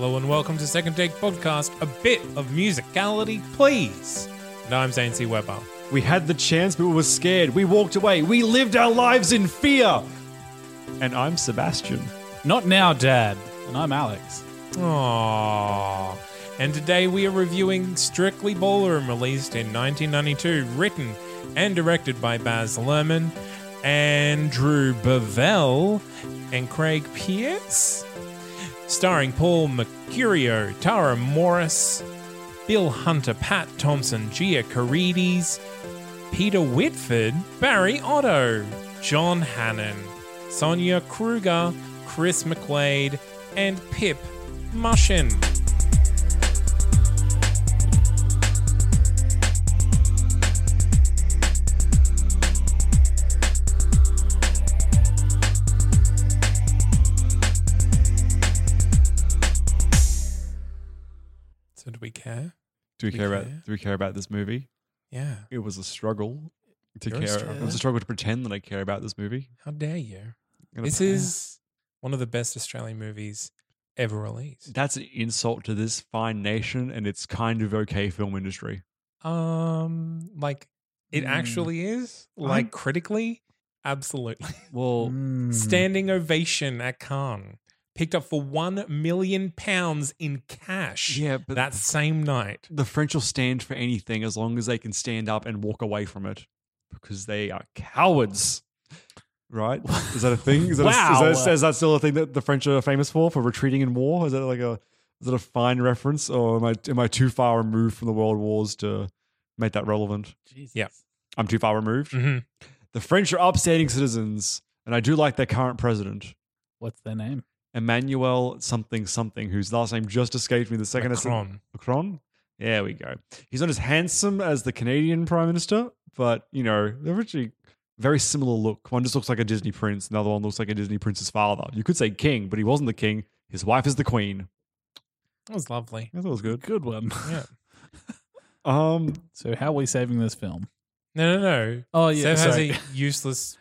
Hello and welcome to Second Take Podcast, a bit of musicality, please. And I'm Zane C. Weber. We had the chance, but we were scared. We walked away. We lived our lives in fear. And I'm Sebastian. Not now, Dad. And I'm Alex. Aww. And today we are reviewing Strictly Ballroom, released in 1992, written and directed by Baz Luhrmann, Andrew Bovell, and Craig Pearce. Starring Paul Mercurio, Tara Morice, Bill Hunter, Pat Thomson, Gia Carides, Peter Whitford, Barry Otto, John Hannan, Sonia Kruger, Kris McQuade, and Pip Mushin. Do we we care about do we care about this movie? Yeah. It was a struggle to You're care. It was a struggle to pretend that I care about this movie. How dare you? This is one of the best Australian movies ever released. that's an insult to this fine nation and its kind of okay film industry. Um, like it Mm. actually is. Like critically, absolutely. Well, Mm. Standing ovation at Cannes. Picked up for one million pounds in cash. Yeah, but that same night. the French will stand for anything as long as they can stand up and walk away from it because they are cowards. Right? Is that a thing? Is that, a- Wow. is, that, is that still a thing that the French are famous for, for retreating in war? Is that like a is that a fine reference, or am I am I too far removed from the world wars to make that relevant? Jesus. Yeah. I'm too far removed. hmm The French are upstanding citizens, and I do like their current president, What's their name? Emmanuel something something, whose last name just escaped me the second I Macron. Macron. There we go. He's not as handsome as the Canadian Prime Minister, but you know they're actually very similar look. One just looks like a Disney prince, another one looks like a Disney prince's father. You could say king, but he wasn't the king. His wife is the queen. That was lovely. I thought was good. Good one. Yeah. Um, so, how are we saving this film? No, no, no. Oh, yeah. Seb has a useless.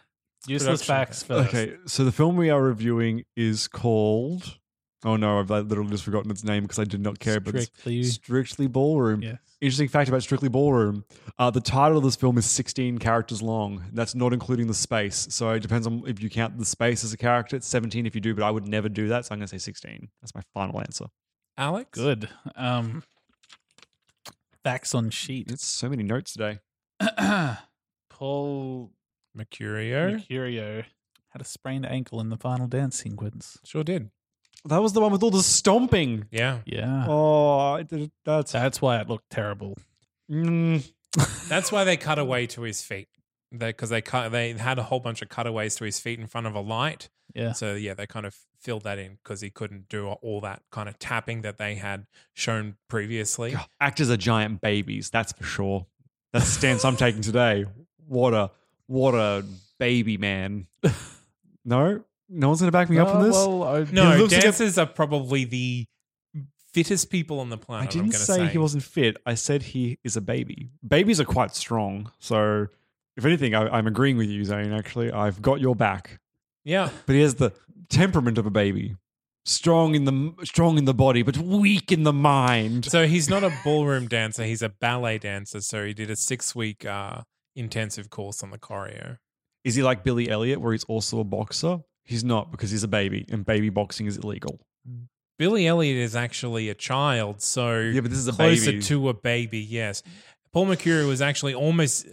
Useless facts first. okay, so the film we are reviewing is called. Oh no, I've literally just forgotten its name because I did not care. about this. Strictly. Strictly Ballroom. Yes. Interesting fact about Strictly Ballroom: uh, the title of this film is 16 characters long. That's not including the space. So it depends on if you count the space as a character. It's 17 if you do, but I would never do that. So I'm going to say 16. That's my final answer. Alex? Good. Um, facts on sheet. It's so many notes today. Paul Mercurio? Mercurio had a sprained ankle in the final dance sequence. Sure did. That was the one with all the stomping. Yeah. Yeah. Oh, I did- that's That's why it looked terrible. Mm, That's why they cut away to his feet. Because they cut, they had a whole bunch of cutaways to his feet in front of a light. Yeah. So yeah, they kind of filled that in because he couldn't do all that kind of tapping that they had shown previously. God, actors are giant babies. That's for sure. That's the stance I'm taking today. What a what a baby man. No, no one's going to back me up on this. well, I- No, looks like a- dancers are probably the fittest people on the planet. I I'm didn't gonna say, he wasn't fit. I said he is a baby. Babies are quite strong. So, if anything, I, I'm agreeing with you, Zane. Actually, I've got your back. Yeah. But he has the temperament of a baby, strong in the strong in the body, but weak in the mind. So he's not a ballroom dancer. He's a ballet dancer. So he did a six week uh, intensive course on the choreo. Is he like Billy Elliot, where he's also a boxer? He's not because he's a baby, and baby boxing is illegal. Billy Elliot is actually a child, so Yeah, but this is a closer baby. to a baby. Yes, Paul Mercury was actually almost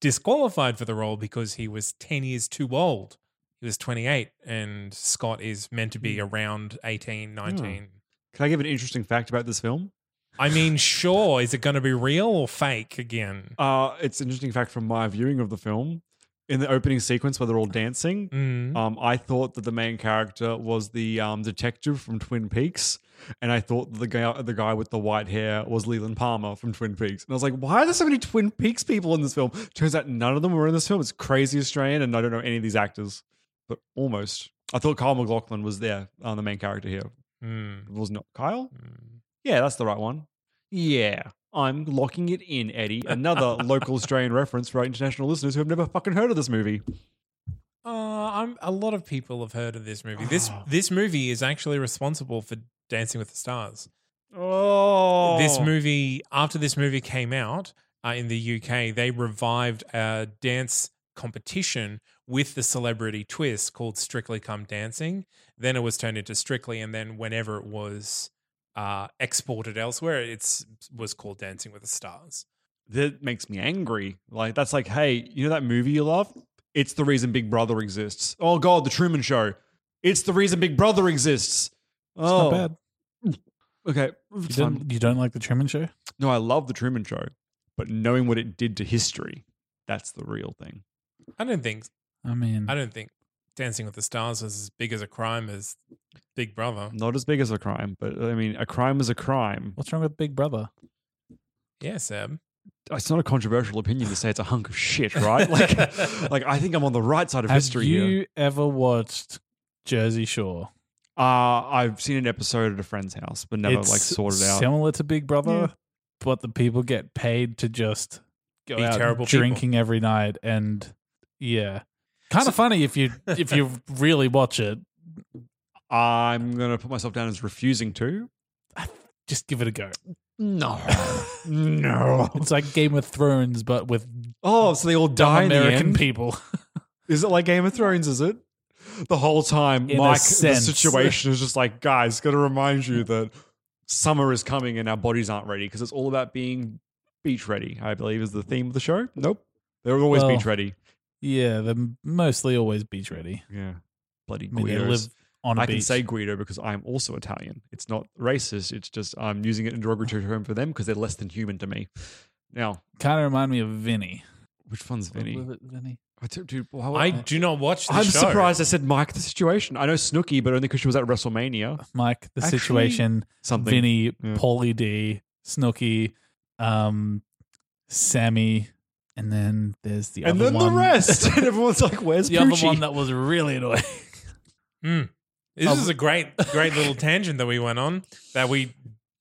disqualified for the role because he was ten years too old. He was twenty eight, and Scott is meant to Hmm. be around 18, 19. Can I give an interesting fact about this film? I mean, sure, is it going to be real or fake again? Uh, it's an interesting fact from my viewing of the film. in the opening sequence where they're all dancing. Mm. Um, I thought that the main character was the um, detective from Twin Peaks, and I thought the guy, the guy with the white hair was Leland Palmer from Twin Peaks. And I was like, why are there so many Twin Peaks people in this film? Turns out none of them were in this film. It's crazy Australian, and I don't know any of these actors, but almost. I thought Kyle MacLachlan was there, uh, the main character here. Mm. Was not Kyle? Mm. Yeah, that's the right one. Yeah. I'm locking it in, Eddie. Another local Australian reference for our international listeners who have never fucking heard of this movie. Uh, I'm, a lot of people have heard of this movie. This Oh. this movie is actually responsible for Dancing with the Stars. Oh. This movie, after this movie came out uh, in the UK, they revived a dance competition with the celebrity twist called Strictly Come Dancing. Then it was turned into Strictly, and then whenever it was uh, exported elsewhere, it's was called Dancing with the Stars. that makes me angry. Like that's like, hey, you know that movie you love? It's the reason Big Brother exists. Oh God, the Truman Show. It's the reason Big Brother exists. It's oh, not bad. Okay, You don't, you don't like the Truman Show? No, I love the Truman Show, but knowing what it did to history, that's the real thing. I don't think I mean, I don't think Dancing with the Stars was as big as a crime as Big Brother. Not as big as a crime, but I mean, a crime is a crime. what's wrong with Big Brother? Yeah, Seb. It's not a controversial opinion to say it's a hunk of shit, right? Like, like I think I'm on the right side of Have history Have you here. ever watched Jersey Shore? Uh, I've seen an episode at a friend's house, but never it's like sorted out. Similar to Big Brother, Yeah. but the people get paid to just go Be out terrible people. drinking every night, and yeah, kind of funny if you if you really watch it. I'm gonna put myself down as refusing to. Just give it a go. No, no. It's like Game of Thrones, but with Oh, so they all dumb die in the American end? people. Is it like Game of Thrones? Is it? The whole time, In a Mike, the sense. situation is just like, guys, got to remind you that summer is coming and our bodies aren't ready because it's all about being beach ready. I believe is the theme of the show. Nope, they're always Well, beach ready. Yeah, they're mostly always beach ready. Yeah, bloody Guido. I mean, they Guidos. live on a I beach. can say Guido because I'm also Italian. It's not racist. It's just I'm using it in derogatory term for them because they're less than human to me. Now, kind of remind me of Vinny. which one's Vinny? Was it Vinny? I t- dude, why- I do not watch the I'm show. surprised I said Mike the situation. I know Snooki, but only because she was at WrestleMania. Mike, the Actually, situation, Something. Vinny, Yeah. Pauly D, Snooki, um, Sammy, and then there's the other one. and other then one. the rest. and everyone's like, "Where's the other one that was really annoying. Mm. This Um, is a great, great little tangent that we went on that we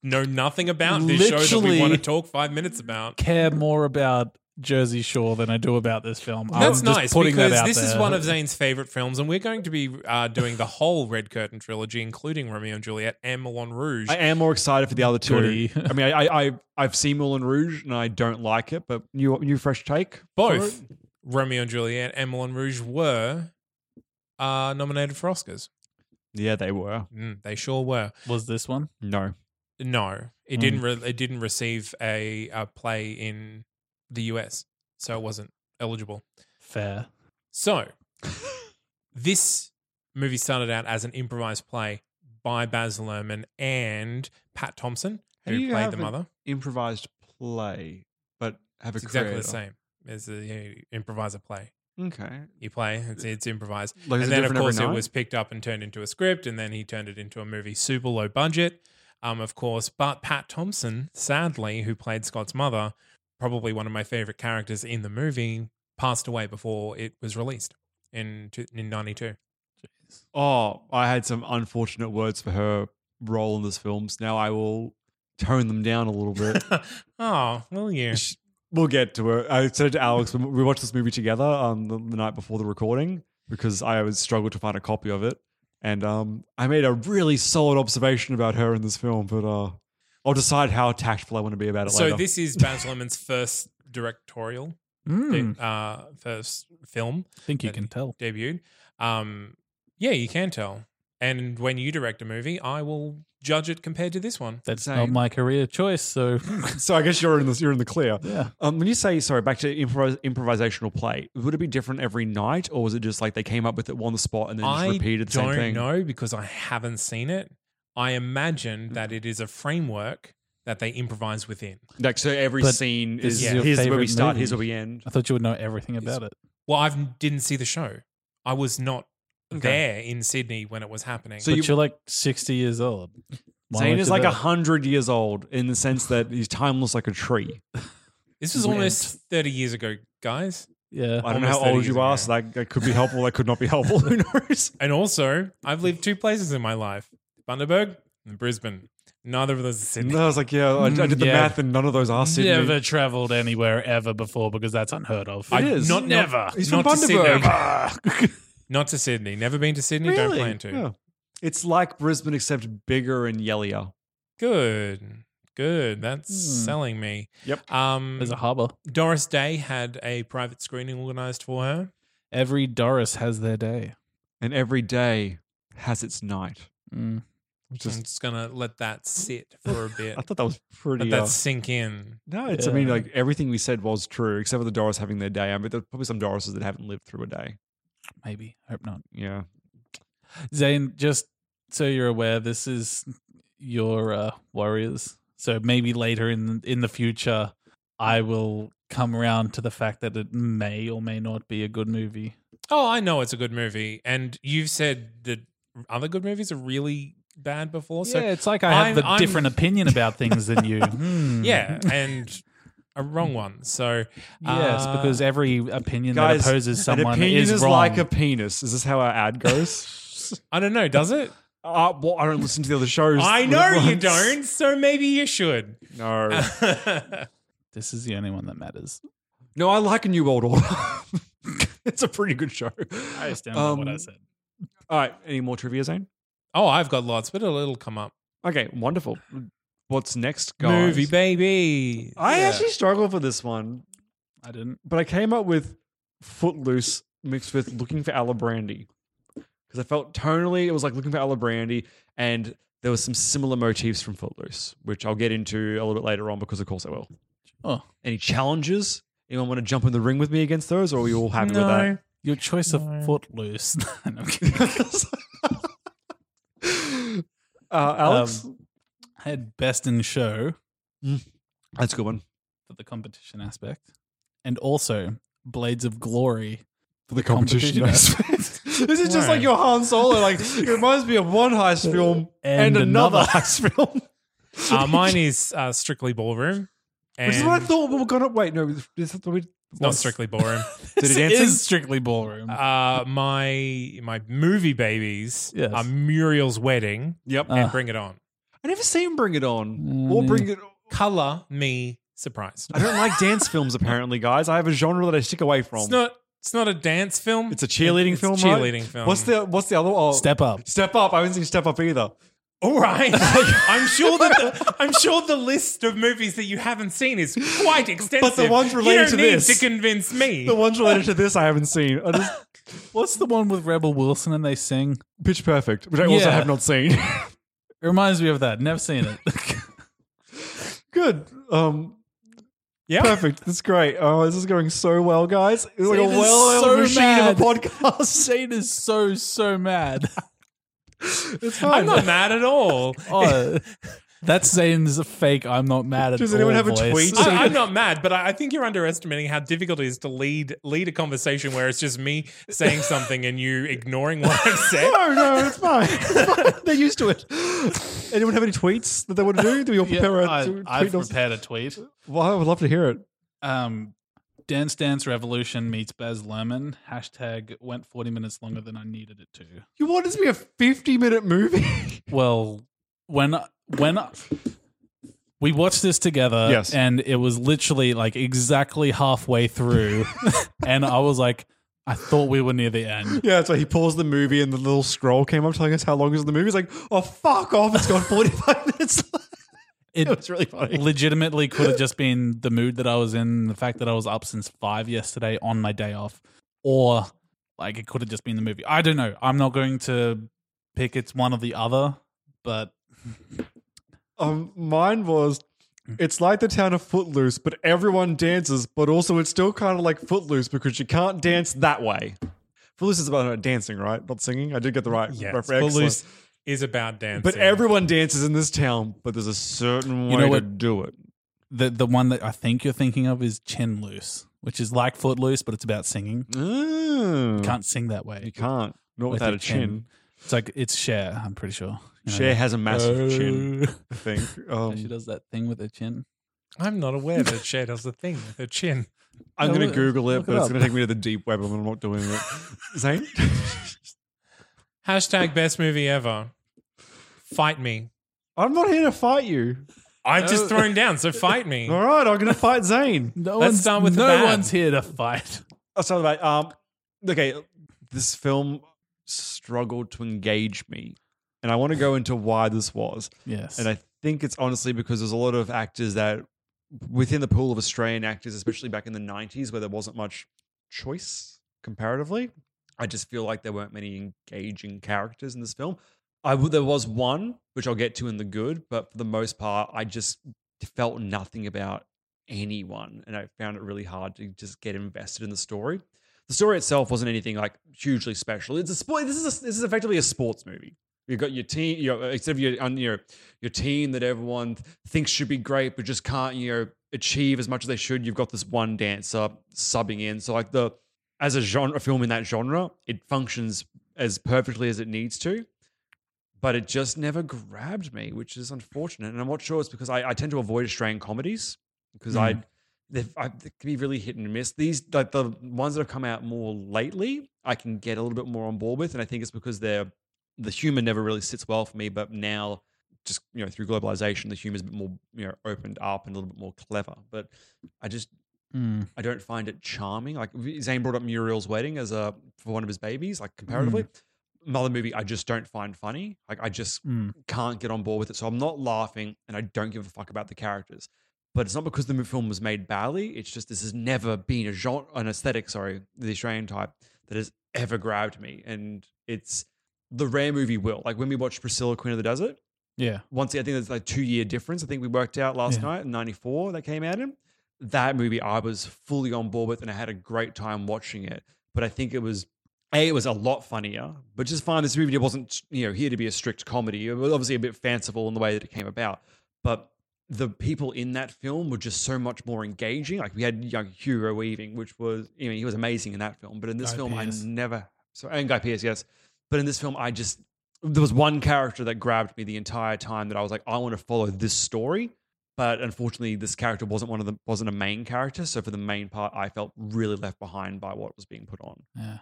know nothing about. This show that we Literally- want to talk five minutes about. Care more about Jersey Shore than I do about this film. I'm That's just nice putting because that out this is one of Zane's favorite films, and we're going to be uh, doing the whole Red Curtain trilogy, including Romeo and Juliet and Moulin Rouge. I am more excited for the other two. I mean, I, I, I, I've seen Moulin Rouge and I don't like it, but new, new fresh take. Both? Romeo and Juliet and Moulin Rouge were uh, nominated for Oscars. Yeah, they were. Mm, they sure were. Was this one? No, No, it Mm. didn't. Re- it didn't receive a, a play in the US, so it wasn't eligible. Fair. So, this movie started out as an improvised play by Baz Luhrmann and Pat Thomson, who you played have the an mother. impride play, but have a It's exactly the same as a you know, improviser play. Okay, You play, it's, it's improvised. like, and then, of course, it was picked up and turned into a script, and then he turned it into a movie, super low budget, um, of course. But Pat Thomson, sadly, who played Scott's mother, probably one of my favorite characters in the movie, passed away before it was released in in '92. Oh, I had some unfortunate words for her role in this film. So now I will tone them down a little bit. oh, well, yeah. Sh- We'll get to it. I said to Alex we watched this movie together um, the, the night before the recording because I was struggled to find a copy of it, and um, I made a really solid observation about her in this film. But uh, I'll decide how tactful I want to be about it So later. this is Baz Luhrmann's first directorial, Mm, uh, first film. I think you that can tell. debuted. Um, yeah, you can tell. And when you direct a movie, I will judge it compared to this one. That's Same. not my career choice, so so I guess you're in the you're in the clear. yeah. Um, when you say sorry, back to improvis- improvisational play, would it be different every night, or was it just like they came up with it on the spot and then just I repeated the I don't same thing? know because I haven't seen it. I imagine that it is a framework that they improvise within. Like so, every But scene this is is your here's where we favorite start, movie. here's where we end. I thought you would know everything about it. Well, I didn't see the show. I was not Okay. there in Sydney when it was happening. So but you- you, are like 60 years old. Why Zane weren't is you like there? a hundred years old in the sense that he's timeless like a tree. this was almost 30 years ago, guys. Yeah. I don't know Almost how 30 old years you are, ago. so that, that could be helpful. That could not be helpful. Who knows? And also, I've lived two places in my life Bundaberg and Brisbane. Neither of those is Sydney. No, I was like, yeah, I, I did the Yeah. math, and none of those are Sydney. Never traveled anywhere ever before because that's unheard of. I- It is. Not, Never. Not, He's not from to Sydney. Bundaberg. Not to Sydney. Never been to Sydney. Don't Really? plan to. Yeah. It's like Brisbane, except bigger and yellier. Good. Good. That's Hmm. selling me. Yep. Um, There's a harbour. Doris Day had a private screening organized for her. Every Doris has their day. And every day has its night. Mm. I'm Just, just gonna let that sit for a bit. I thought that was pretty. let that uh, sink in. no, it's. I mean, like everything we said was true, except for the Doris having their day. I mean, there's probably some Dorises that haven't lived through a day. Maybe. Hope not. Yeah. Zane, just so you're aware, this is your uh, Warriors. So maybe later in in the future, I will come around to the fact that it may or may not be a good movie. Oh, I know it's a good movie, and you've said that other good movies are really bad before. So yeah, it's like I have I'm- the I'm- different opinion about things than you. Hmm. yeah, and a wrong one. So Yes, uh, because every opinion Guys, that opposes an someone opinion is, is, wrong. like a penis. Is this how our ad goes? I don't know. Does it? uh, well, I don't listen to the other shows. I know you don't. So maybe you should. No. this is the only one that matters. no, I like a New World Order. it's a pretty good show. I understand by what I Um, said. All right. Any more trivia, Zane? Oh, I've got lots, but it'll, it'll come up. Okay, wonderful. What's next, guys? Movie baby. I Yeah. actually struggled for this one, I didn't. but I came up with Footloose mixed with Looking for Alibrandi because I felt tonally it was like Looking for Alibrandi, and there was some similar motifs from Footloose, which I'll get into a little bit later on because of course I will. Oh, Any challenges? Anyone want to jump in the ring with me against those, or are we all happy with that? your choice of footloose. No, I'm kidding. uh, Alex, Um, I had best in show that's a good one for the competition aspect, and also Blades of Glory for the competition aspect. this is just like your Han Solo. Like it reminds me of one heist film and, And another another. heist film. Uh, mine is uh, Strictly Ballroom. And Which is what I thought we were gonna wait. No, this is what we. It's not Strictly Ballroom. Did it This is strictly ballroom. uh, my my movie babies Yes. are Muriel's Wedding Yep. and Ah. Bring It On. I never seen Bring It On Mm, or. Bring It. Color me surprised. I don't like dance films. Apparently, guys, I have a genre that I stick away from. It's not. It's not a dance film. It's a cheerleading It's film. A right? cheerleading film. What's the What's the other? Oh, Step up. Step Up. I haven't seen Step Up either. All right. I'm sure that the, I'm sure the list of movies that you haven't seen is quite extensive. But the ones related you don't to need this- to convince me. The ones related to this I haven't seen. I just, What's the one with Rebel Wilson and they sing? Pitch Perfect, which I also Yeah. have not seen. It reminds me of that. Never seen it. Good. Um, yeah. perfect. That's great. Oh, this is going so well, guys. It's like a is well-oiled so machine mad. of a podcast. Shane is so so mad. It's fine. I'm not mad at all. Oh, that's Zane's fake. I'm not mad at Does all anyone have a tweet? I, I'm not mad, but I, I think you're underestimating how difficult it is to lead lead a conversation where it's just me saying something and you ignoring what I've said. No, no, it's fine. It's fine. They're used to it. Anyone have any tweets that they want to do? Do we all Yeah, prepare a I, to- I've prepared a tweet. Well, I would love to hear it. Um, Dance Dance Revolution meets Baz Luhrmann. Hashtag went 40 minutes longer than I needed it to. You want it to be a 50 minute movie? Well, when when we watched this together, Yes. and it was literally like exactly halfway through, and I was like, I thought we were near the end. yeah, so he paused the movie and the little scroll came up telling us how long is the movie. He's like, oh, fuck off. It's got 45 minutes left. It It was really funny. legitimately could have just been the mood that I was in, the fact that I was up since five yesterday on my day off, or like it could have just been the movie. I don't know. I'm not going to pick it's one or the other, but Um, mine was, it's like the town of Footloose, but everyone dances, but also it's still kind of like Footloose because you can't dance that way. Footloose is about dancing, right? Not singing. I did get the right. Reference. Footloose is about dancing. But everyone dances in this town, but there's a certain way You know to what? do it. the the one that I think you're thinking of is Chin Loose. which is like Footloose, but it's about singing. Mm. You can't sing that way. You can't. Not without a chin. It's like it's Cher. I'm pretty sure. You know Cher that? has a massive chin. I think. Yeah, she Um, does that thing with her chin. I'm not aware that Cher does the thing with her chin. I'm No, going to Google it, look but it it's up. going to take me to the deep web, and I'm not doing it. Zane? Hashtag best movie ever. Fight me. I'm not here to fight you. I'm No. just throwing down, so fight me. All right, I'm going to fight Zane. No Let's one's, start with the no bad. one's here to fight. I'll start with that. Um, okay, this film struggled to engage me, and I want to go into why this was. Yes. And I think it's honestly because there's a lot of actors that within the pool of Australian actors, especially back in the 90s where there wasn't much choice comparatively, I just feel like there weren't many engaging characters in this film. I w- there was one, which I'll get to in the good, but for the most part, I just felt nothing about anyone. And I found it really hard to just get invested in the story. The story itself wasn't anything like hugely special. It's a sport. This is a, this is effectively a sports movie. You've got your team, you know, instead of your your your team that everyone thinks should be great, but just can't, you know, achieve as much as they should. You've got this one dancer subbing in. So like the as a genre film in that genre, it functions as perfectly as it needs to. But it just never grabbed me, which is unfortunate. And I'm not sure it's because I, I tend to avoid Australian comedies because I they've- I, they can be really hit and miss. These like the ones that have come out more lately, I can get a little bit more on board with, and I think it's because they're the humor never really sits well for me. But now, just you know, through globalization, the humor is a bit more you know opened up and a little bit more clever. But I just Mm. I don't find it charming. Like Zane brought up Muriel's wedding as a for one of his babies, like comparatively. Another movie I just don't find funny. Like I just Mm. can't get on board with it. So I'm not laughing and I don't give a fuck about the characters. But it's not because the film was made badly. It's just this has never been a genre, an aesthetic, sorry, the Australian type that has ever grabbed me. And it's the rare movie will. Like when we watched Priscilla, Queen of the Desert, Yeah. once I think there's like two year difference. I think we worked out last Yeah. night in '94 that came out in. That movie I was fully on board with, and I had a great time watching it. But I think it was a it was a lot funnier. But just find this movie wasn't you know here to be a strict comedy. It was obviously a bit fanciful in the way that it came about, but the people in that film were just so much more engaging. Like we had young Hugo Weaving, which was you know he was amazing in that film. But in this Guy film, Pearce. I never so and Guy Pearce, yes. But in this film, I just there was one character that grabbed me the entire time that I was like, I want to follow this story. But unfortunately, this character wasn't one of the wasn't a main character. So for the main part, I felt really left behind by what was being put on. Yeah.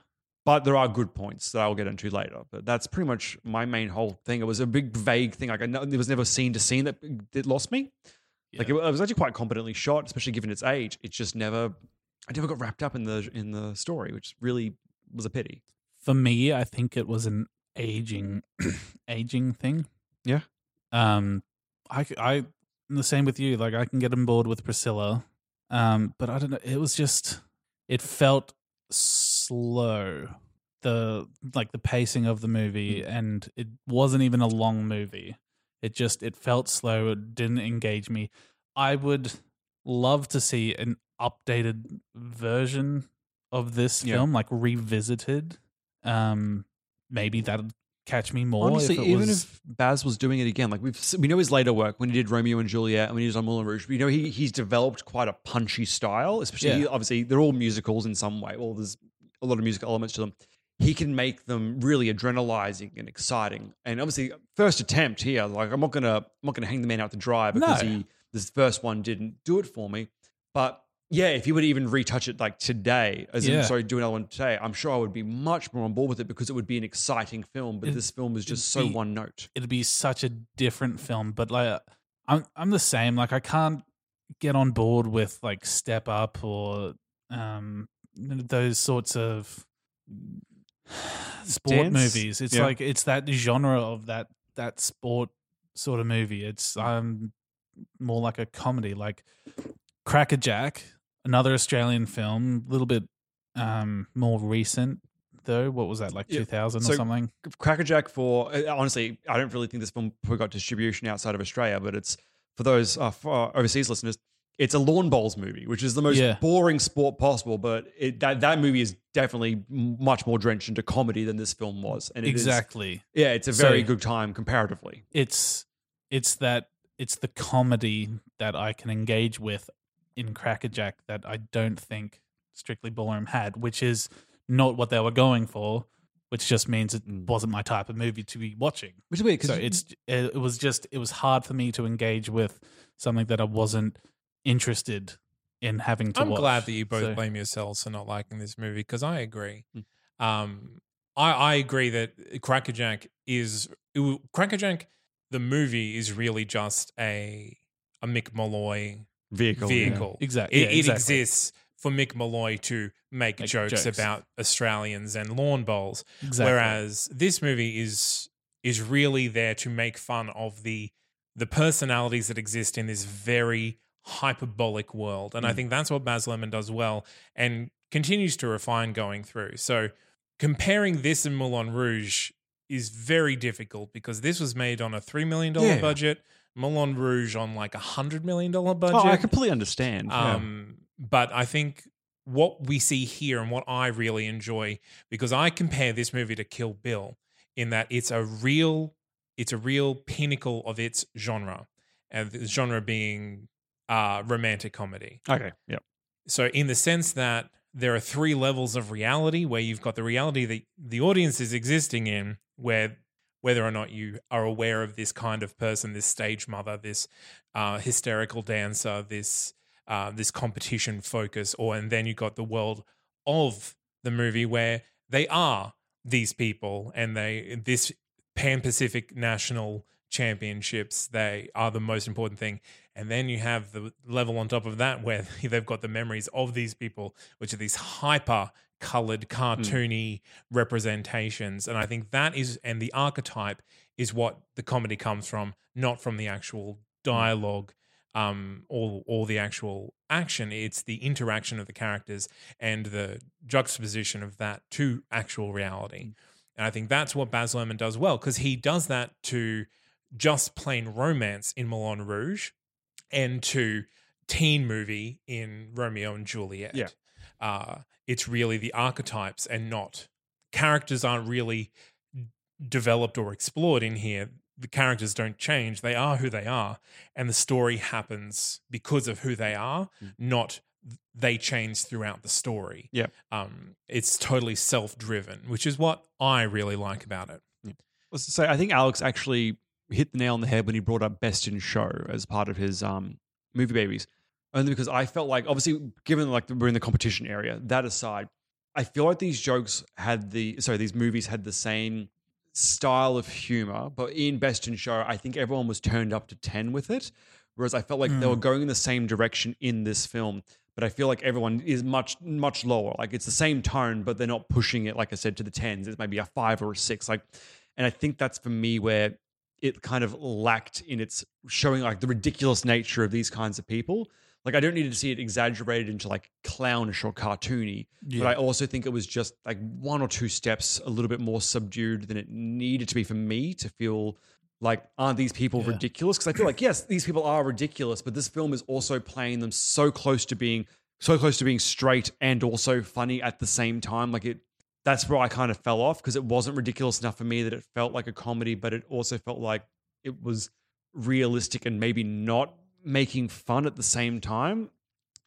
But there are good points that I'll get into later. But that's pretty much my main whole thing. It was a big vague thing. Like I know, it was never scene to scene that that lost me. Like it, it was actually quite competently shot, especially given its age. It just never, I never got wrapped up in the in the story, which really was a pity. For me, I think it was an aging, aging thing. Yeah. Um, I I the same with you. Like I can get on board with Priscilla. Um, but I don't know. It was just, it felt slow. The like the pacing of the movie, and it wasn't even a long movie. It just it felt slow. It didn't engage me. I would love to see an updated version of this Yeah. film, like revisited. Um, maybe that'd catch me more. Honestly, if it even was, if Baz was doing it again, like we've we know his later work when he did Romeo and Juliet and when he was on Moulin Rouge, you know he he's developed quite a punchy style. Especially Yeah. obviously they're all musicals in some way. Well, there's a lot of musical elements to them. He can make them really adrenalizing and exciting. And obviously, first attempt here, like I'm not gonna I'm not gonna hang the man out to dry because No. he this first one didn't do it for me. But yeah, if he would even retouch it like today, as in Yeah. sorry, do another one today, I'm sure I would be much more on board with it because it would be an exciting film. But It- this film was just so be- one note. it'd be such a different film. But like, I'm I'm the same. Like, I can't get on board with like Step Up or um those sorts of sport Dance? movies. It's Yeah. like it's that genre of that that sport sort of movie. It's um more like a comedy, like Crackerjack, another Australian film, a little bit um more recent though. What was that like Yeah. 2000 So- or something? Crackerjack for uh, honestly, I don't really think this film got distribution outside of Australia, but it's for those uh, for overseas listeners. It's a lawn bowls movie, which is the most Yeah. boring sport possible. But it, that that movie is definitely much more drenched into comedy than this film was. And it is- Exactly. yeah, it's a So- very good time comparatively. it's it's that it's the comedy that I can engage with in Crackerjack that I don't think Strictly Ballroom had, which is not what they were going for, which just means it Mm. wasn't my type of movie to be watching. Which is weird So because it's it was just it was hard for me to engage with something that I wasn't interested in having to I'm watch. glad that you both So- blame yourselves for not liking this movie because I agree. Mm. Um, I, I agree that Crackerjack is it, Crackerjack. The movie is really just a a Mick Molloy vehicle. yeah. vehicle. Exactly. It, yeah, it exists for Mick Molloy to make, Make jokes, jokes. about Australians and lawn bowls. Exactly. Whereas this movie is is really there to make fun of the the personalities that exist in this very hyperbolic world. And I Mm. think that's what Baz Luhrmann does well and continues to refine going through. So comparing this and Moulin Rouge is very difficult because this was made on a $3 million Yeah. budget, Moulin Rouge on like a $100 million budget. Oh, I completely understand. yeah. Um, But I think what we see here and what I really enjoy, because I compare this movie to Kill Bill in that it's a real, it's a real pinnacle of its genre, and the genre being uh, romantic comedy. Okay. Yep. So, in the sense that there are three levels of reality, where you've got the reality that the audience is existing in, where whether or not you are aware of this kind of person, this stage mother, this uh, hysterical dancer, this uh, this competition focus, or and then you got the world of the movie where they are these people and they this Pan Pacific National Championships they are the most important thing, and then you have the level on top of that where they've got the memories of these people, which are these hyper colored hmm. cartoony representations. And i think that is and the archetype is what the comedy comes from not from the actual hmm. dialogue um or or the actual action. It's the interaction of the characters and the juxtaposition of that to actual reality. Hmm. And i think that's what baz luhrmann does well because he does that to just plain romance in moulin rouge and to teen movie in romeo and juliet Yeah. uh it's really the archetypes and not characters aren't really developed or explored in here the characters don't change they are who they are and the story happens because of who they are Mm. not they change throughout the story Yeah. um it's totally self-driven which is what i really like about it to say, I think Alex actually hit the nail on the head when he brought up Best in Show as part of his um, movie babies. Only because I felt like, obviously, given like we're in the competition area, that aside, I feel like these jokes had the sorry, these movies had the same style of humor, but in Best in Show, I think everyone was turned up to ten with it. Whereas I felt like they were going in the same direction in this film, but I feel like everyone is much much lower. Like it's the same tone, but they're not pushing it. Like I said, to the tens. It's maybe a five or a six. Like, and I think that's for me where it kind of lacked in its showing like the ridiculous nature of these kinds of people. Like I don't need to see it exaggerated into like clownish or cartoony, but I also think it was just like one or two steps a little bit more subdued than it needed to be for me to feel like aren't these people Yeah. ridiculous? Because I feel like yes, these people are ridiculous, but this film is also playing them so close to being so close to being straight and also funny at the same time. Like it that's where I kind of fell off because it wasn't ridiculous enough for me that it felt like a comedy, but it also felt like it was realistic and maybe not making fun at the same time.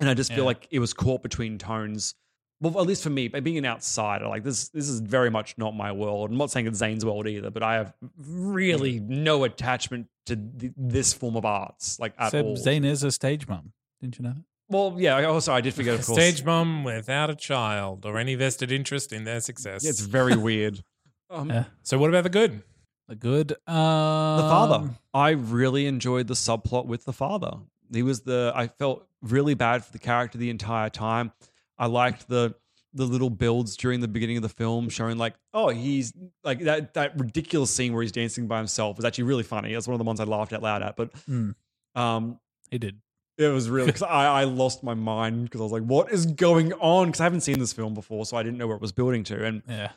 And I just feel Yeah. like it was caught between tones. Well, at least for me, being an outsider, like this, this is very much not my world. I'm not saying it's Zane's world either, but I have really no attachment to th- this form of arts, like at Except all. Zane is a stage mum. Didn't you know that? Well, yeah. Also, I did forget, of course. stage mom without a child or any vested interest in their success Yeah, it's very weird. Um, Yeah. so what about the good The good. Um, The father. I really enjoyed the subplot with the father. He was the. I felt really bad for the character the entire time. I liked the the little builds during the beginning of the film, showing like, oh, he's like that that ridiculous scene where he's dancing by himself was actually really funny. That's one of the ones I laughed out loud at. But Mm. um, He did. It was really because I, I lost my mind because I was like, what is going on? Because I haven't seen this film before, so I didn't know where it was building to. And Yeah.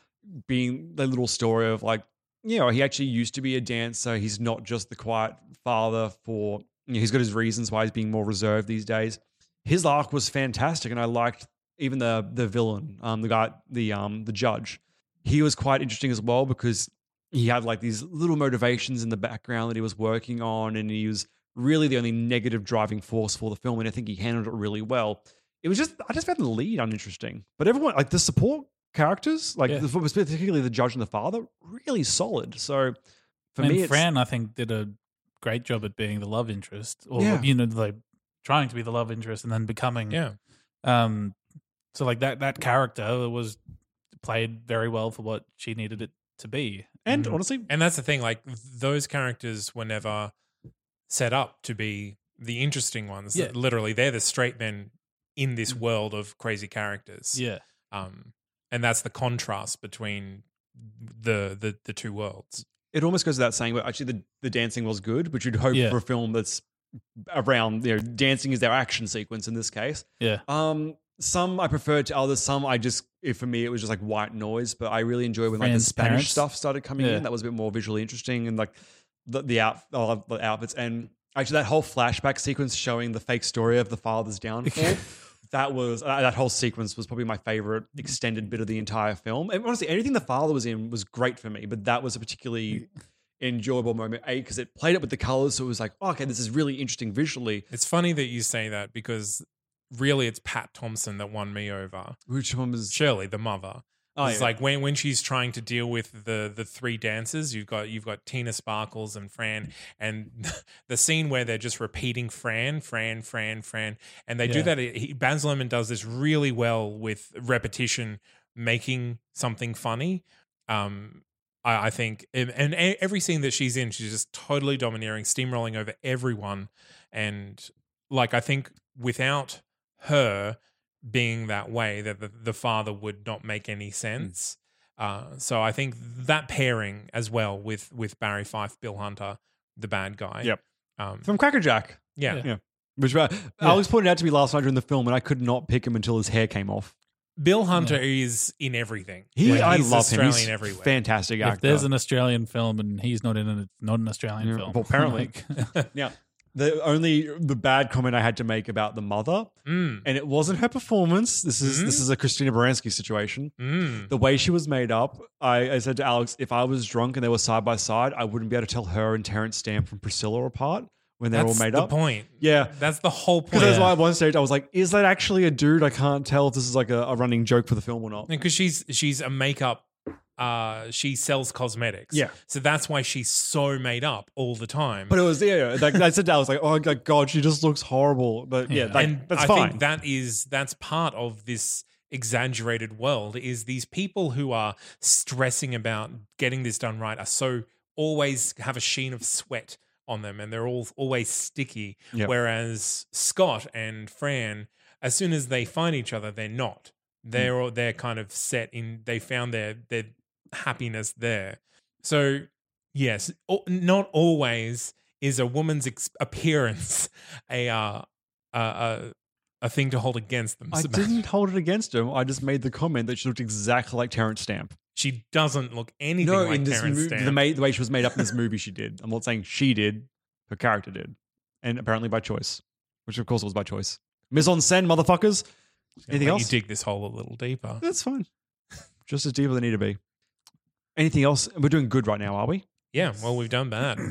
being the little story of like, you know, he actually used to be a dancer. He's not just the quiet father for, you know, he's got his reasons why he's being more reserved these days. His arc was fantastic, and I liked even the the villain, um, the guy, the um, the judge. He was quite interesting as well because he had like these little motivations in the background that he was working on, and he was really the only negative driving force for the film, and I think he handled it really well. it was just I just found the lead uninteresting. But everyone like the support characters, like Yeah. the, particularly the judge and the father, really solid. So for I mean, me, it's, Fran, I think, did a great job at being the love interest, or Yeah. you know, like trying to be the love interest and then becoming. Yeah. Um. So like that that character was played very well for what she needed it to be, and Mm. honestly, And that's the thing, like those characters were never set up to be the interesting ones. Yeah. Literally, they're the straight men in this world of crazy characters. yeah, Um, and that's the contrast between the the the two worlds. it almost goes without saying, but actually the, the dancing was good, which you'd hope Yeah. for a film that's around, you know, dancing is their action sequence in this case. yeah, Um, some I preferred to others. Some I just, if for me, it was just like white noise. But I really enjoyed when like the Spanish stuff started coming Yeah. in. That was a bit more visually interesting and like the the out uh, the outfits and actually that whole flashback sequence showing the fake story of the father's downfall. that was uh, that whole sequence was probably my favorite extended bit of the entire film. And honestly, anything the father was in was great for me, but that was a particularly enjoyable moment. A because it played it with the colors, so it was like, oh, okay, this is really interesting visually. It's funny that you say that because really, it's Pat Thomson that won me over. Which one was? Shirley, the mother. Oh, it's yeah. like when when she's trying to deal with the the three dancers, you've got you've got Tina Sparkles and Fran, and the scene where they're just repeating Fran, Fran, Fran, Fran, and they do that. He, Baz Luhrmann does this really well with repetition, making something funny. Um, I, I think, and, and every scene that she's in, she's just totally domineering, steamrolling over everyone, and like I think without her being that way that the, the father would not make any sense uh, so i think that pairing as well with with barry fife bill hunter the bad guy Yep. um, From Crackerjack. yeah. Yeah. Yeah. Which uh, Alex pointed out to me last night during the film, and I could not pick him until his hair came off. bill hunter is in everything He, Like, I he's love australian him. He's everywhere fantastic actor. if there's an Australian film and he's not in it, it's not an Australian Yeah, film. well, apparently. Like, Now, the only the bad comment I had to make about the mother, mm, and it wasn't her performance. This is this is a Christine Baranski situation. mm. The way she was made up, I, I said to Alex, if I was drunk and they were side by side, I wouldn't be able to tell her and Terence Stamp from Priscilla apart when they're all made up. The up. point Yeah. that's the whole Because point that's why at one stage I was like, is that actually a dude? I can't tell if this is like a, a running joke for the film or not. because she's she's a makeup uh she sells cosmetics Yeah. so that's why she's so made up all the time But it was yeah, like I said, I was like, oh god, she just looks horrible. But yeah, Yeah. like, and that's I fine. think that is that's part of this exaggerated world is these people who are stressing about getting this done right are so always have a sheen of sweat on them and they're all always sticky Yep. whereas Scott and Fran as soon as they find each other they're not they're all they're kind of set in they found their their happiness there so yes not always is a woman's ex- appearance a uh, a, a a thing to hold against them. I Sebastian. didn't hold it against him. I just made the comment that she looked exactly like Terence Stamp. She doesn't look anything no, like in this Terence movie, Stamp. the, ma- the way she was made up in this movie, she did. I'm not saying she did. Her character did, and apparently by choice, which of course it was by choice. Mise en scène, motherfuckers. Anything else? You dig this hole a little deeper. That's fine. Just as deep as they need to be. Anything else? We're doing good right now, are we? Yeah, well, we've done that.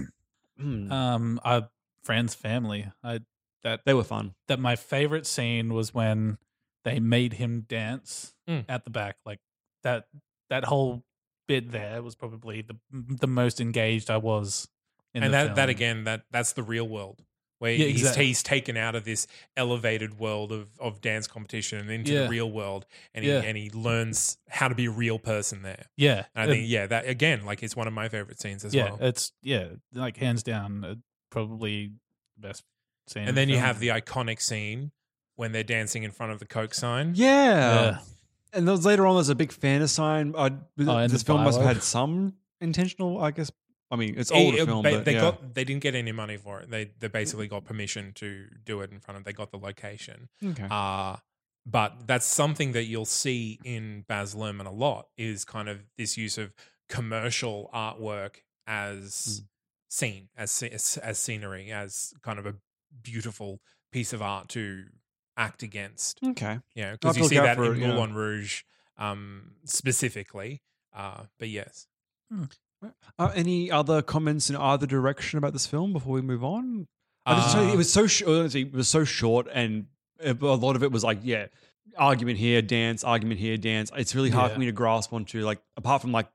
Hmm. um, uh, Fran's family. I that they were fun. that my favorite scene was when they made him dance Mm. at the back. Like that that whole bit there was probably the the most engaged I was. In and the that that film. again, that that's the real world. Where Yeah, he's, exactly. he's taken out of this elevated world of, of dance competition and into Yeah. the real world, and he Yeah. and he learns how to be a real person there. Yeah, And I think yeah, that again, like it's one of my favorite scenes as yeah, well. it's yeah, like hands down, uh, probably the best scene. in And the then you film. have the iconic scene when they're dancing in front of the Coke sign. Yeah. Yeah. And those later on, there's a big fan sign. Uh, Oh, this the film must have had some intentional, I guess. I mean, it's older eh, film, ba- but they yeah. got they didn't get any money for it. They they basically got permission to do it in front of. They got the location. okay. Uh but that's something that you'll see in Baz Luhrmann a lot is kind of this use of commercial artwork as scene, as as, as scenery, as kind of a beautiful piece of art to act against. okay. Yeah, because you see that in it, yeah. Moulin Rouge um, specifically. Uh, but yes, Uh, any other comments in either direction about this film before we move on? I just you, Uh, it was so sh- it was so short and Uh, A lot of it was like, yeah, argument here, dance, argument here, dance. It's really hard Yeah. for me to grasp onto, like, apart from like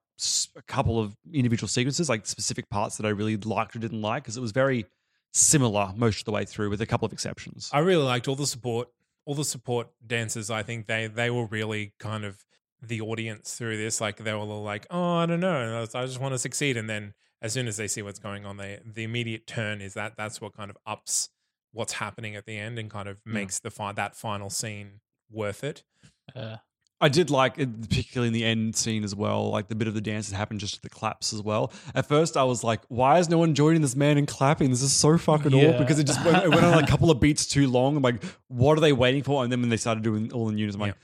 a couple of individual sequences, like specific parts that I really liked or didn't like, because it was very similar most of the way through, with a couple of exceptions. I really liked all the support, all the support dancers. I think they they were really kind of the audience through this. Like they were all like, "Oh, I don't know, I was- I just want to succeed." And then as soon as they see what's going on, they the immediate turn is that that's what kind of ups what's happening at the end and kind of makes the fi- that final scene worth it. Uh, I did like, it, particularly in the end scene as well, like the bit of the dance that happened just to the claps as well. At first, I was like, why is no one joining this man in clapping? This is so fucking Yeah. awkward because it just went, it went on like a couple of beats too long. I'm like, what are they waiting for? And then when they started doing all in unison, I'm like,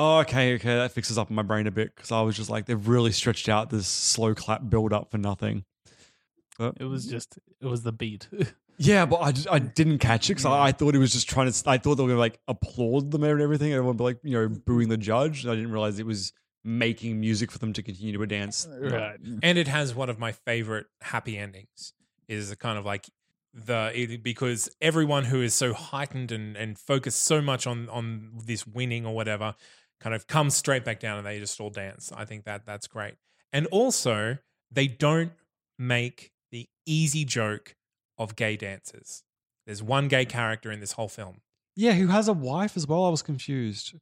oh, okay, okay, that fixes up in my brain a bit because I was just like, they've really stretched out this slow clap build up for nothing. But- it was just it was the beat. yeah, but I, just- I didn't catch it because I, I thought he was just trying to. I thought they were gonna like applaud them and everything. Everyone would be like, you know, booing the judge. And I didn't realize it was making music for them to continue to dance. Uh, right. and it has one of my favorite happy endings is a kind of like the it, because everyone who is so heightened and and focused so much on on this winning or whatever kind of comes straight back down and they just all dance i think that that's great and also they don't make the easy joke of gay dancers there's one gay mm. character in this whole film Yeah, who has a wife as well? I was confused.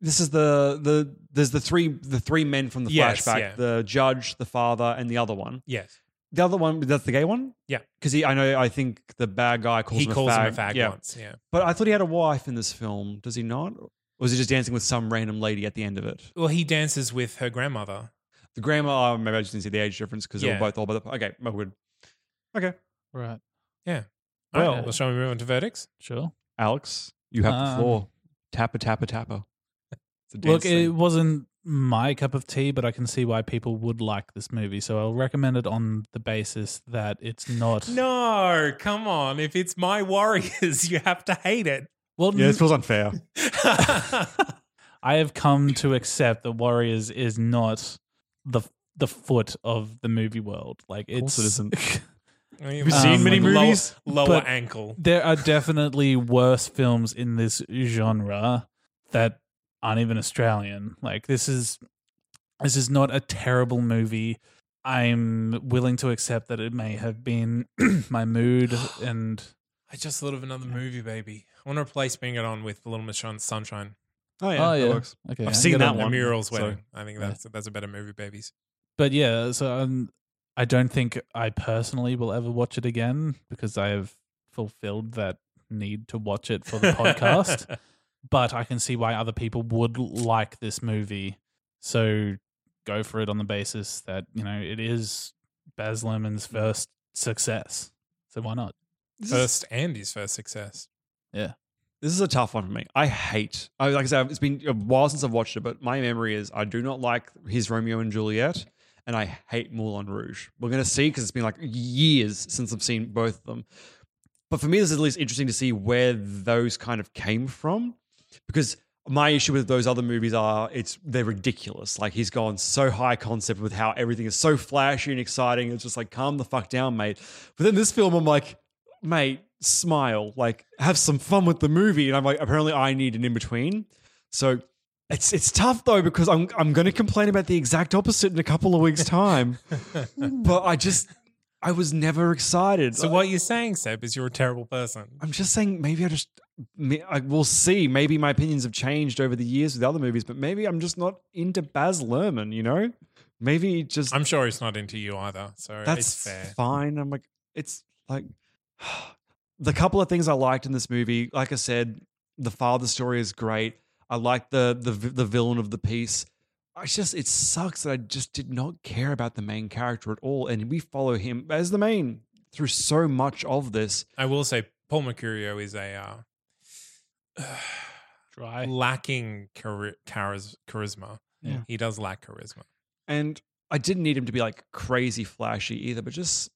This is the the there's the three the three men from the Yes, flashback: yeah. the judge, the father, and the other one. yes The other one, that's the gay one. Yeah. because he, I know, I think the bad guy calls he him calls a fag. him a fag yeah. once yeah But I thought he had a wife in this film. Does he not? Or was he just dancing with some random lady at the end of it? well he dances with her grandmother The grandma, oh, maybe I just didn't see the age difference because they Yeah. were both all by the. Okay, well, good. Okay, Right. yeah all right Well- well shall we move on to verdicts Sure. Alex, you have the Um, floor. Tapper, tapper, tapper. It's a Look, dance it thing. wasn't my cup of tea, but I can see why people would like this movie. So I'll recommend it on the basis that it's not. No, come on. If it's my Warriors, you have to hate it. Well, yeah, this feels unfair. I have come to accept that Warriors is not the the foot of the movie world. Like Of course it's it isn't. Have you um, seen many movies? Lower, lower But- ankle. there are definitely worse films in this genre that aren't even Australian. Like this is this is not a terrible movie. I'm willing to accept that it may have been my mood and I just thought of another movie, baby. I want to replace Bring It On with Little Miss Sunshine. Oh yeah, oh that yeah, works. okay. I've seen that it. The one. Muriel's so- Wedding. I think Yeah. that's that's a better movie, babies. But yeah, so um, I don't think I personally will ever watch it again because I have fulfilled that need to watch it for the podcast. But I can see why other people would like this movie. So go for it on the basis that, you know, it is Baz Luhrmann's first success. So why not? First and his first success. This is a tough one for me. I hate. I, like I said, it's been a while since I've watched it, but my memory is I do not like his Romeo and Juliet, and I hate Moulin Rouge. We're gonna see because it's been like years since I've seen both of them. But for me, this is at least interesting to see where those kind of came from, because my issue with those other movies are it's they're ridiculous. Like he's gone so high concept with how everything is so flashy and exciting. It's just like calm the fuck down, mate. But then this film, I'm like, mate, smile, like have some fun with the movie. And I'm like, apparently I need an in between. So it's it's tough though because I'm I'm going to complain about the exact opposite in a couple of weeks' time. but I just I was never excited. So what you're saying, Seb, is you're a terrible person. I'm just saying maybe I just I, we'll see. Maybe my opinions have changed over the years with other movies, but maybe I'm just not into Baz Luhrmann. You know, maybe just I'm sure he's not into you either. So that's it's fair. fine. I'm like, it's like the couple of things I liked in this movie. Like I said, the father story is great. I like the the the villain of the piece. It's just it sucks that I just did not care about the main character at all, and we follow him as the main through so much of this. I will say Paul Mercurio is a uh, Dry. lacking chari- charis- charisma. Yeah. He does lack charisma. And I didn't need him to be like crazy flashy either, but just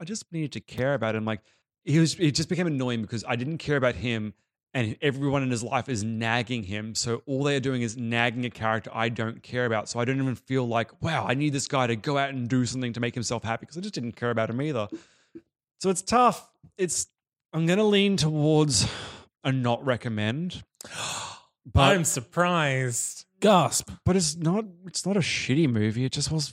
I just needed to care about him. Like he was, it just became annoying because I didn't care about him, and everyone in his life is nagging him. So all they are doing is nagging a character I don't care about. So I don't even feel like, wow, I need this guy to go out and do something to make himself happy because I just didn't care about him either. So it's tough. It's I'm gonna lean towards a not recommend. But I'm surprised. Gasp. but it's not it's not a shitty movie. It just was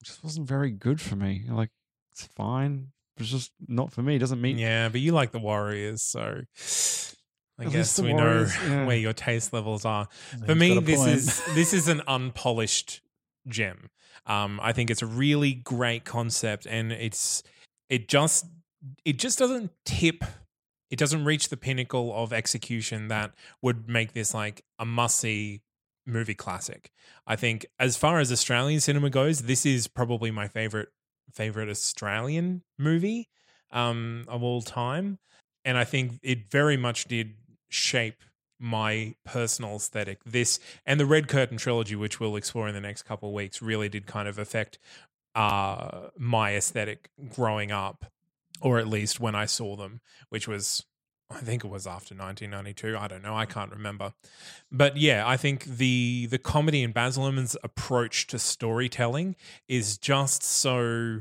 it just wasn't very good for me. Like it's fine. It's just not for me. It doesn't mean Yeah, but you like the Warriors, so I At least guess the we Warriors, know yeah. where your taste levels are. He's For me, got a this point. is this is an unpolished gem. Um, I think it's a really great concept, and it's it just it just doesn't tip. It doesn't reach the pinnacle of execution that would make this like a must see movie classic. I think as far as Australian cinema goes, this is probably my favorite favorite Australian movie um, of all time, and I think it very much did shape my personal aesthetic. This and the Red Curtain trilogy, which we'll explore in the next couple of weeks, really did kind of affect uh, my aesthetic growing up, or at least when I saw them, which was. I think it was after 1992. I don't know. I can't remember. But yeah, I think the the comedy and Baz Luhrmann's approach to storytelling is just so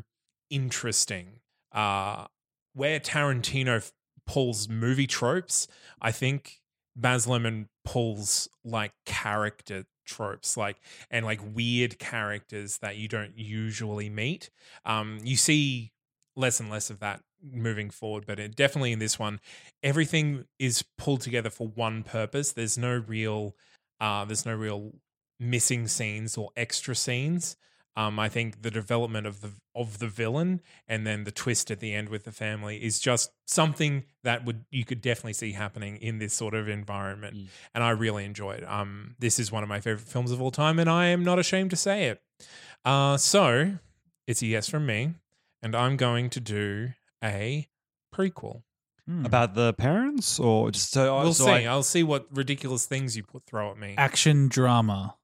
interesting. Uh, where Tarantino pulls movie tropes, I think Baz Luhrmann pulls like character tropes, like and like weird characters that you don't usually meet. Um, you see less and less of that moving forward, but it, definitely in this one, everything is pulled together for one purpose. There's no real, uh, there's no real missing scenes or extra scenes. Um, I think the development of the of the villain and then the twist at the end with the family is just something that would you could definitely see happening in this sort of environment, Mm. and I really enjoy it. Um, this is one of my favorite films of all time, and I am not ashamed to say it. Uh, so it's a yes from me, and I'm going to do a prequel. Hmm. about the parents or just so We'll so see. I- I'll see what ridiculous things you put throw at me. action drama.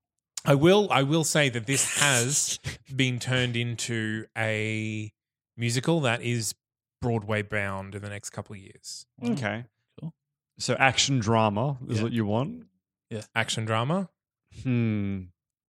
I will. I will say that this has been turned into a musical that is Broadway bound in the next couple of years. okay. Cool. So action drama is Yeah. what you want? Yeah. Action drama. Hmm.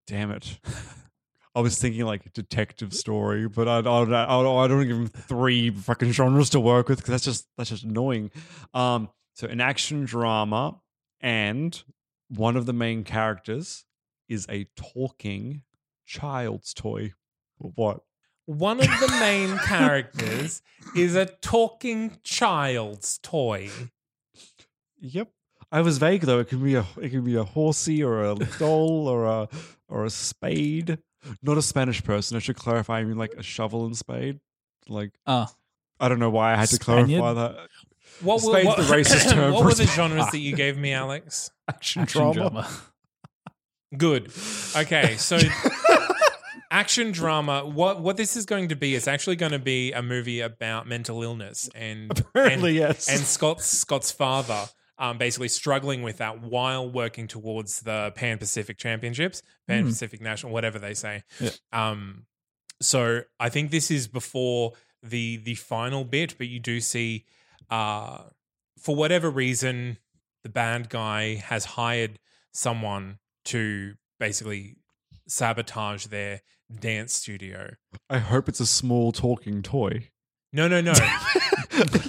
Damn it. I was thinking like a detective story, but I, I, I, I don't give him three fucking genres to work with because that's just that's just annoying. Um, so an action drama, and one of the main characters is a talking child's toy. What? One of the main characters is a talking child's toy. Yep. I was vague though. It could be a it could be a horsey or a doll or a or a spade. Not a Spanish person. I should clarify. I mean like a shovel and spade. Like Ah, I don't know why I had to clarify that. What were, what, the racist term what were the genres that you gave me, Alex? Action, action drama. drama. Good. Okay, so action drama. What what this is going to be? is actually going to be a movie about mental illness and Apparently, and, yes. and Scott's Scott's father. Um, basically struggling with that while working towards the Pan Pacific Championships, Pan Pacific National, whatever they say. Yeah. Um, so I think this is before the the final bit, but you do see, uh, for whatever reason, the band guy has hired someone to basically sabotage their dance studio. I hope it's a small talking toy. No, no, no.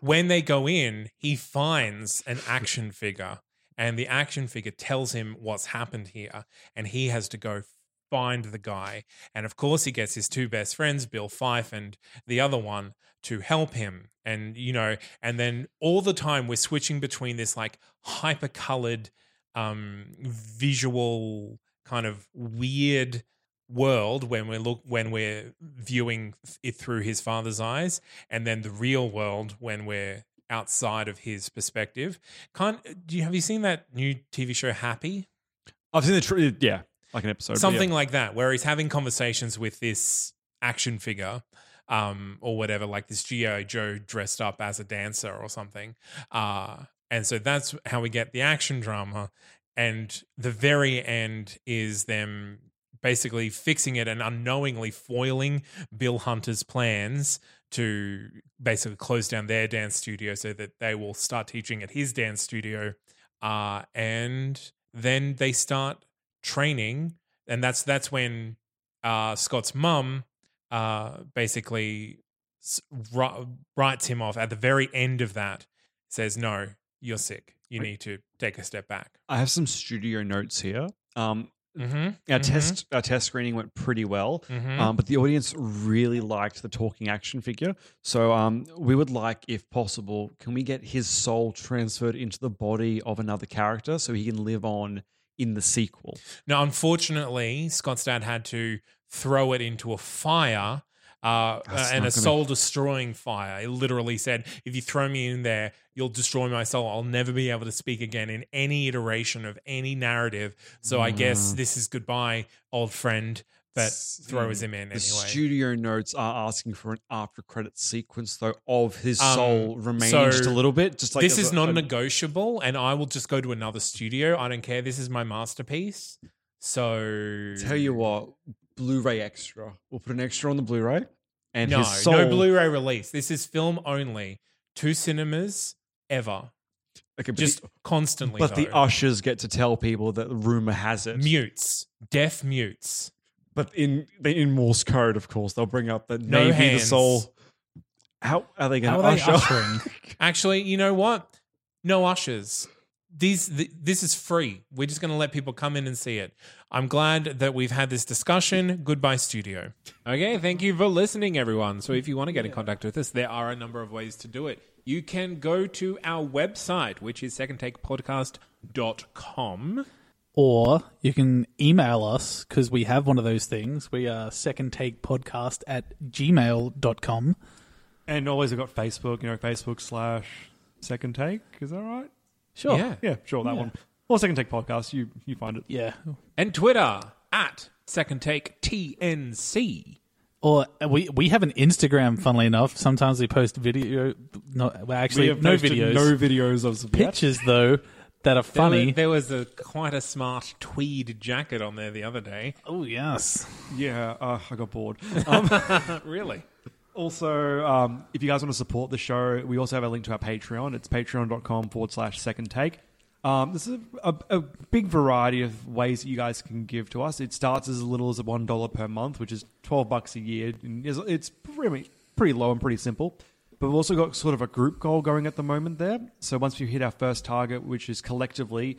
when they go in, he finds an action figure, and the action figure tells him what's happened here, and he has to go find the guy. And of course, he gets his two best friends, Bill Fife and the other one, to help him. And, you know, and then all the time we're switching between this like hyper colored, um, visual kind of weird world when we're look when we're viewing it through his father's eyes and then the real world when we're outside of his perspective can't do you have you seen that new tv show happy I've seen the tr- yeah, like an episode. something yeah. like that where he's having conversations with this action figure um or whatever like this G.I. Joe dressed up as a dancer or something uh and so that's how we get the action drama and the very end is them basically fixing it and unknowingly foiling Bill Hunter's plans to basically close down their dance studio so that they will start teaching at his dance studio uh and then they start training and that's that's when uh Scott's mum uh basically ri- writes him off at the very end of that says no you're sick you need to take a step back. I have some studio notes here. Um, Mm-hmm. our test our test screening went pretty well, Mhm. um, but the audience really liked the talking action figure. So um, we would like, if possible, can we get his soul transferred into the body of another character so he can live on in the sequel? Now, unfortunately, Scott's dad had to throw it into a fire. Uh, and a soul destroying fire. It literally said, if you throw me in there, you'll destroy my soul. I'll never be able to speak again in any iteration of any narrative. So I guess Mm. this is goodbye, old friend, but throws him in The anyway. studio notes are asking for an after credit sequence though of his Um, soul remaining so just a little bit. Just like this is non negotiable, and I will just go to another studio. I don't care. This is my masterpiece. So Tell you what, Blu-ray extra. We'll put an extra on the Blu-ray, and no, his soul. no Blu-ray release. This is film only. Two cinemas ever, Okay, just the, constantly. but the ushers get to tell people that the rumor has it. mutes, deaf mutes. But in in Morse code, of course, they'll bring up that No maybe the soul. How are they going to usher? Actually, you know what? No ushers. These th- this is free. We're just going to let people come in and see it. I'm glad that we've had this discussion. Goodbye, studio. Okay, thank you for listening, everyone. So, if you want to get in contact with us, there are a number of ways to do it. You can go to our website, which is secondtakepodcast.com. Or you can email us because we have one of those things. We are second take podcast at gmail.com. And always I've got Facebook. You know, Facebook slash Second Take. Is that right? Sure. Yeah. Yeah, sure, that Yeah. one. Or Second Take podcast. You you find it. Yeah. And Twitter at Second Take TNC. Or uh, we we have an Instagram, funnily enough. Sometimes we post video. No, well, actually, We have no posted videos. No videos of some yet. pictures, though, that are funny. There, was a quite a smart tweed jacket on there the other day. oh, yes. Yeah, uh, I got bored. really? Also, um, if you guys want to support the show, we also have a link to our Patreon. It's patreon.com forward slash second take. Um, this is a, a, a big variety of ways that you guys can give to us. It starts as little as $1 per month, which is 12 bucks a year. And it's- it's pretty, pretty low and pretty simple. But we've also got sort of a group goal going at the moment there. So once we hit our first target, which is collectively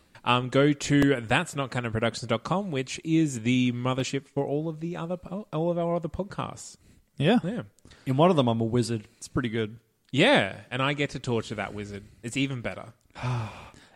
um, go to that's not canon productions.com, which is the mothership for all of the other po- all of our other podcasts. Yeah. Yeah. In one of them, I'm a wizard. It's pretty good. Yeah, and I get to torture that wizard. It's even better.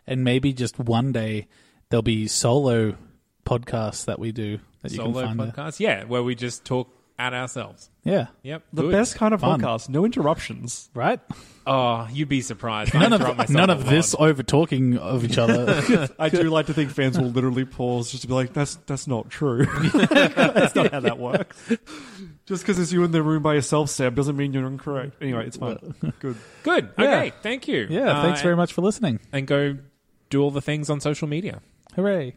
And maybe just one day there'll be solo podcasts that we do that you Solo can find. there. Yeah, where we just talk at ourselves. Yeah. Yep. The good. best kind of Fun. podcast. No interruptions. Right? Oh, you'd be surprised. I None interrupt of, myself none a of lot. this over talking of each other. I do like to think fans will literally pause just to be like, "That's that's not true. that's not how that works." Just because it's you in the room by yourself, Seb, doesn't mean you're incorrect. Anyway, it's fine. Good. Good. Yeah. Okay. Thank you. yeah. Uh, thanks very much for listening. And go do all the things on social media. Hooray.